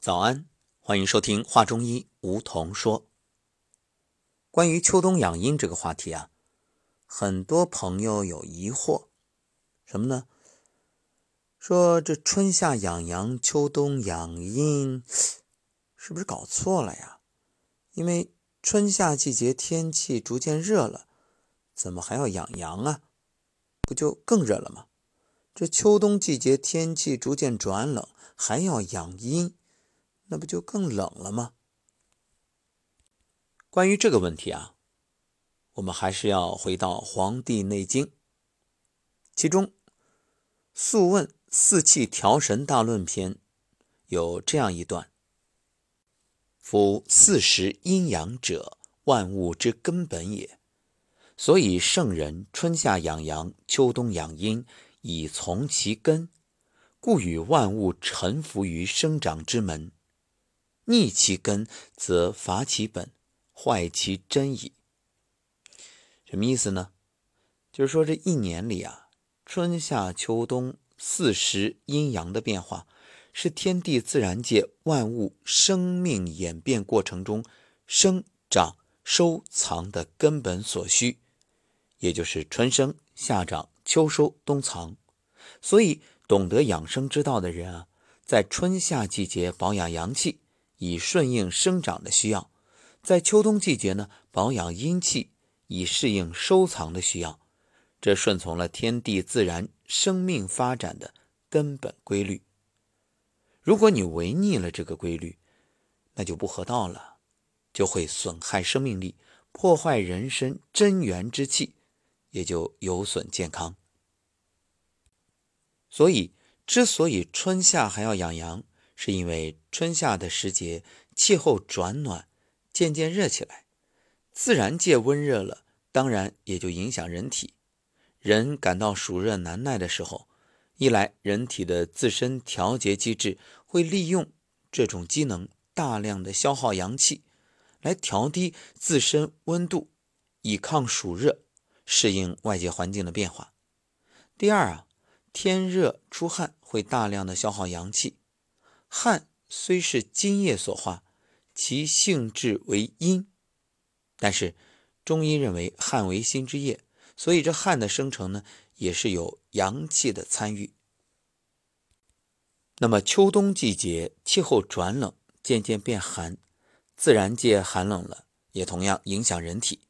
早安，欢迎收听《话中医》，梧桐说。关于秋冬养阴这个话题啊，很多朋友有疑惑，什么呢？说这春夏养阳，秋冬养阴，是不是搞错了呀？因为春夏季节天气逐渐热了，怎么还要养阳啊？不就更热了吗？这秋冬季节天气逐渐转冷，还要养阴，那不就更冷了吗？关于这个问题啊，我们还是要回到《黄帝内经》，其中《素问·四气调神大论篇》有这样一段：“夫四时阴阳者，万物之根本也。所以圣人春夏养阳，秋冬养阴。”以从其根，故与万物臣服于生长之门。逆其根，则伐其本，坏其真矣。什么意思呢？就是说这一年里啊，春夏秋冬四时阴阳的变化，是天地自然界万物生命演变过程中生长收藏的根本所需，也就是春生夏长。秋收冬藏，所以懂得养生之道的人啊，在春夏季节保养阳气，以顺应生长的需要；在秋冬季节呢，保养阴气，以适应收藏的需要。这顺从了天地自然生命发展的根本规律。如果你违逆了这个规律，那就不合道了，就会损害生命力，破坏人身真元之气。也就有损健康。所以，之所以春夏还要养阳，是因为春夏的时节气候转暖，渐渐热起来，自然界温热了，当然也就影响人体。人感到暑热难耐的时候，一来人体的自身调节机制会利用这种机能，大量的消耗阳气，来调低自身温度，以抗暑热。适应外界环境的变化。第二啊，天热出汗会大量的消耗阳气。汗虽是津液所化，其性质为阴，但是中医认为汗为心之液，所以这汗的生成呢，也是有阳气的参与。那么秋冬季节气候转冷，渐渐变寒，自然界寒冷了，也同样影响人体。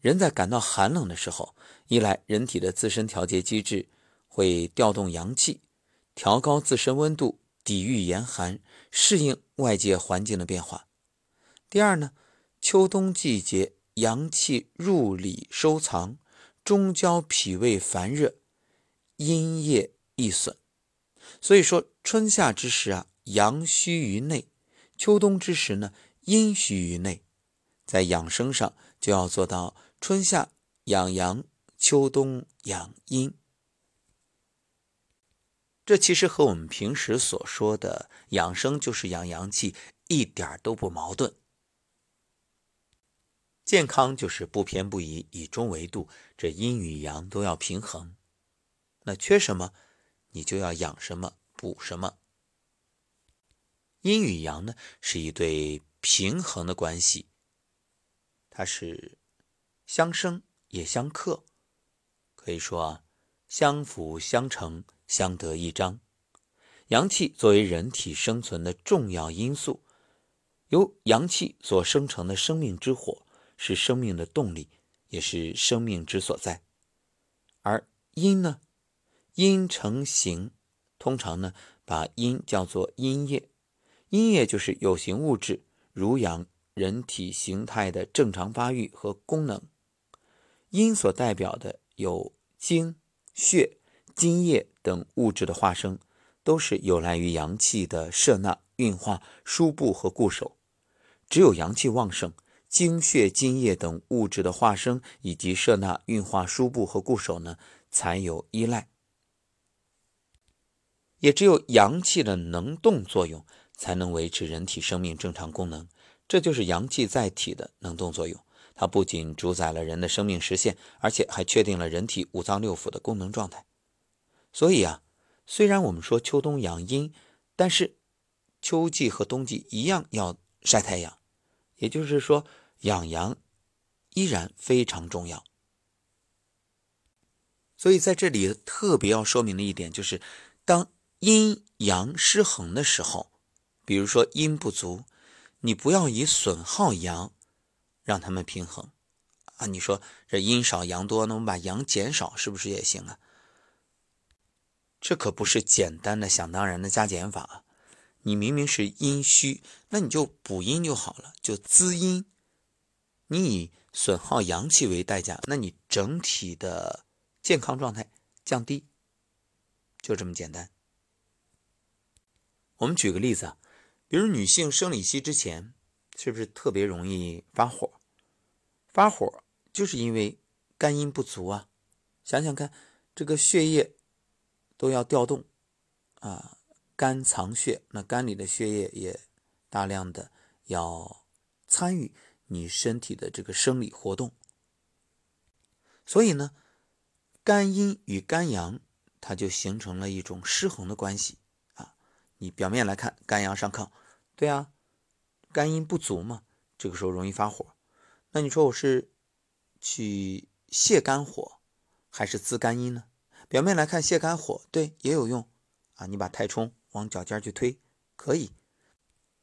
人在感到寒冷的时候，一来人体的自身调节机制会调动阳气，调高自身温度，抵御严寒，适应外界环境的变化；第二呢，秋冬季节阳气入里收藏，中焦脾胃烦热，阴液易损。所以说，春夏之时啊，阳虚于内；秋冬之时呢，阴虚于内。在养生上就要做到。春夏养阳，秋冬养阴，这其实和我们平时所说的养生就是养阳气一点都不矛盾。健康就是不偏不倚，以中为度，这阴与阳都要平衡。那缺什么，你就要养什么，补什么。阴与阳呢，是一对平衡的关系，它是。相生也相克，可以说，相辅相成，相得益彰。阳气作为人体生存的重要因素，由阳气所生成的生命之火是生命的动力，也是生命之所在。而阴呢，阴成形，通常呢把阴叫做阴液，阴液就是有形物质，濡养人体形态的正常发育和功能。阴所代表的有精、血、津液等物质的化生，都是有赖于阳气的摄纳、运化、输布和固守。只有阳气旺盛，精血、津液等物质的化生以及摄纳、运化、输布和固守呢，才有依赖。也只有阳气的能动作用，才能维持人体生命正常功能。这就是阳气在体的能动作用。它不仅主宰了人的生命实现，而且还确定了人体五脏六腑的功能状态。所以啊，虽然我们说秋冬养阴，但是秋季和冬季一样要晒太阳，也就是说养阳依然非常重要。所以在这里特别要说明的一点就是，当阴阳失衡的时候，比如说阴不足，你不要以损耗阳，让他们平衡啊。你说这阴少阳多，那我们把阳减少是不是也行啊？这可不是简单的想当然的加减法。你明明是阴虚，那你就补阴就好了，就滋阴。你以损耗阳气为代价，那你整体的健康状态降低，就这么简单。我们举个例子啊，比如女性生理期之前，是不是特别容易发火？发火就是因为肝阴不足啊。想想看，这个血液都要调动啊。肝藏血，那肝里的血液也大量的要参与你身体的这个生理活动，所以呢，肝阴与肝阳它就形成了一种失衡的关系啊。你表面来看肝阳上亢，对啊，肝阴不足嘛，这个时候容易发火。那你说我是去泻肝火还是滋肝阴呢？表面来看泻肝火，对，也有用啊。你把太冲。往脚尖去推可以，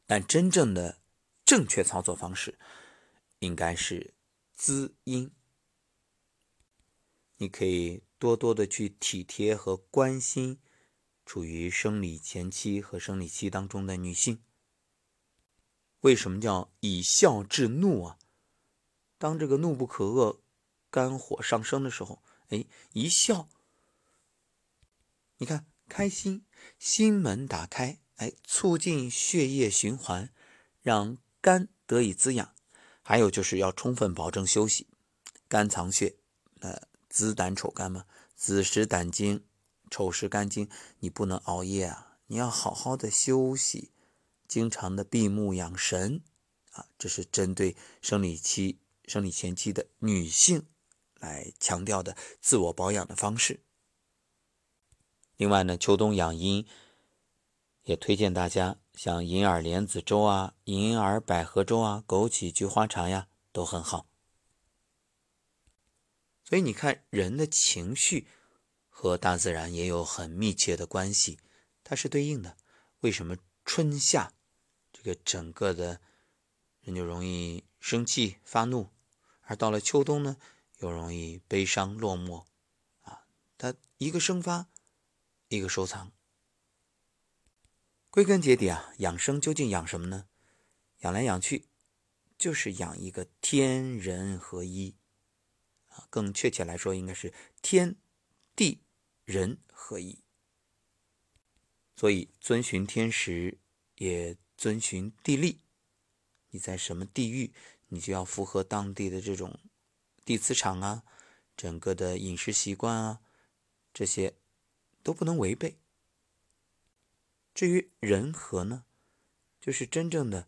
但真正的正确操作方式应该是滋阴。你可以多多的去体贴和关心处于生理前期和生理期当中的女性。为什么叫以笑制怒啊？当这个怒不可遏、肝火上升的时候，哎，一笑，你看。开心，心门打开，哎，促进血液循环，让肝得以滋养。还有就是要充分保证休息。肝藏血，那子胆丑肝嘛，子时胆经，丑时肝经，你不能熬夜啊，你要好好的休息，经常的闭目养神啊，这是针对生理期、生理前期的女性来强调的自我保养的方式。另外呢，秋冬养阴，也推荐大家像银耳莲子粥啊、银耳百合粥啊、枸杞菊花茶呀，都很好。所以你看，人的情绪和大自然也有很密切的关系，它是对应的。为什么春夏这个整个的人就容易生气发怒，而到了秋冬呢，又容易悲伤落寞啊？它一个生发。一个收藏。归根结底啊，养生究竟养什么呢？养来养去，就是养一个天人合一啊。更确切来说，应该是天地人合一。所以遵循天时，也遵循地利。你在什么地域，你就要符合当地的这种地磁场啊，整个的饮食习惯啊，这些。都不能违背。至于人和呢，就是真正的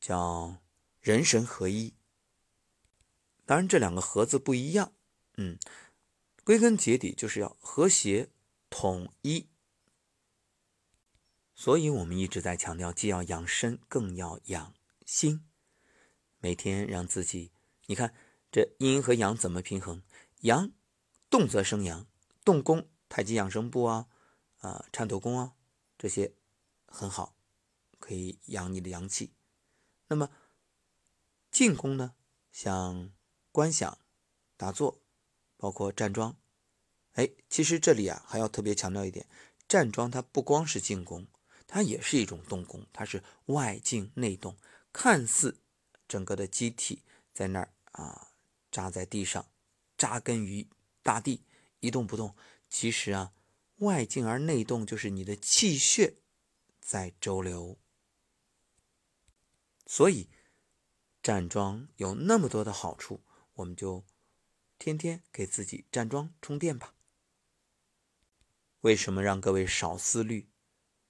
叫人神合一。当然，这两个“和”字不一样，嗯，归根结底就是要和谐统一。所以我们一直在强调，既要养身，更要养心。每天让自己，你看这阴和阳怎么平衡？阳动则生阳，动功。太极养生步啊，啊，颤抖功啊，这些很好，可以养你的阳气。那么静功呢，像观想、打坐，包括站桩。哎，其实这里啊还要特别强调一点，站桩它不光是静功，它也是一种动功，它是外静内动，看似整个的机体在那儿啊扎在地上，扎根于大地，一动不动。其实啊，外静而内动，就是你的气血在周流。所以站桩有那么多的好处，我们就天天给自己站桩充电吧。为什么让各位少思虑？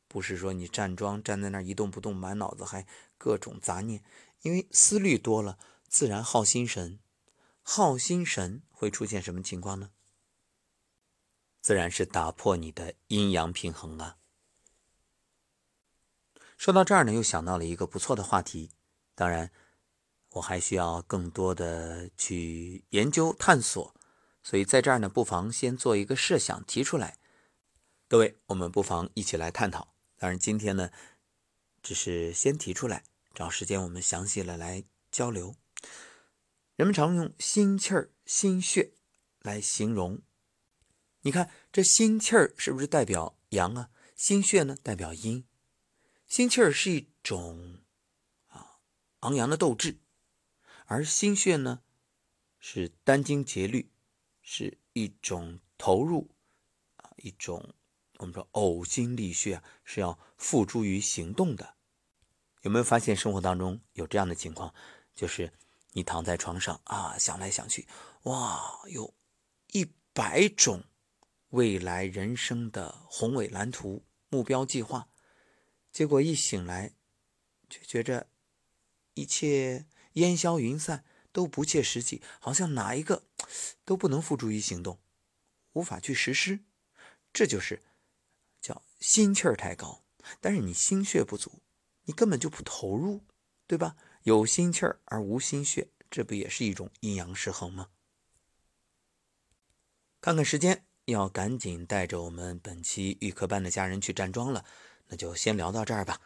不是说你站桩站在那儿一动不动，满脑子还各种杂念，因为思虑多了，自然耗心神。耗心神会出现什么情况呢？自然是打破你的阴阳平衡啊！说到这儿呢，又想到了一个不错的话题。当然，我还需要更多的去研究探索，所以在这儿呢，不妨先做一个设想提出来。各位，我们不妨一起来探讨。当然，今天呢，只是先提出来，找时间我们详细的来交流。人们常用心气儿、心血来形容。你看，这心气儿是不是代表阳啊？心血呢，代表阴。心气儿是一种啊昂扬的斗志，而心血呢是殚精竭虑，是一种投入一种我们说呕心沥血是要付诸于行动的。有没有发现生活当中有这样的情况？就是你躺在床上啊想来想去，哇，有一百种未来人生的宏伟蓝图、目标计划。结果一醒来，就觉着一切烟消云散，都不切实际，好像哪一个都不能付诸于行动，无法去实施。这就是叫心气儿太高，但是你心血不足，你根本就不投入，对吧？有心气儿而无心血，这不也是一种阴阳失衡吗？看看时间，要赶紧带着我们本期预科班的家人去站桩了。那就先聊到这儿吧。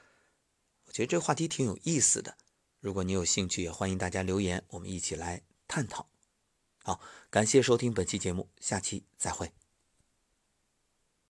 我觉得这话题挺有意思的，如果你有兴趣，也欢迎大家留言，我们一起来探讨。好，感谢收听本期节目，下期再会。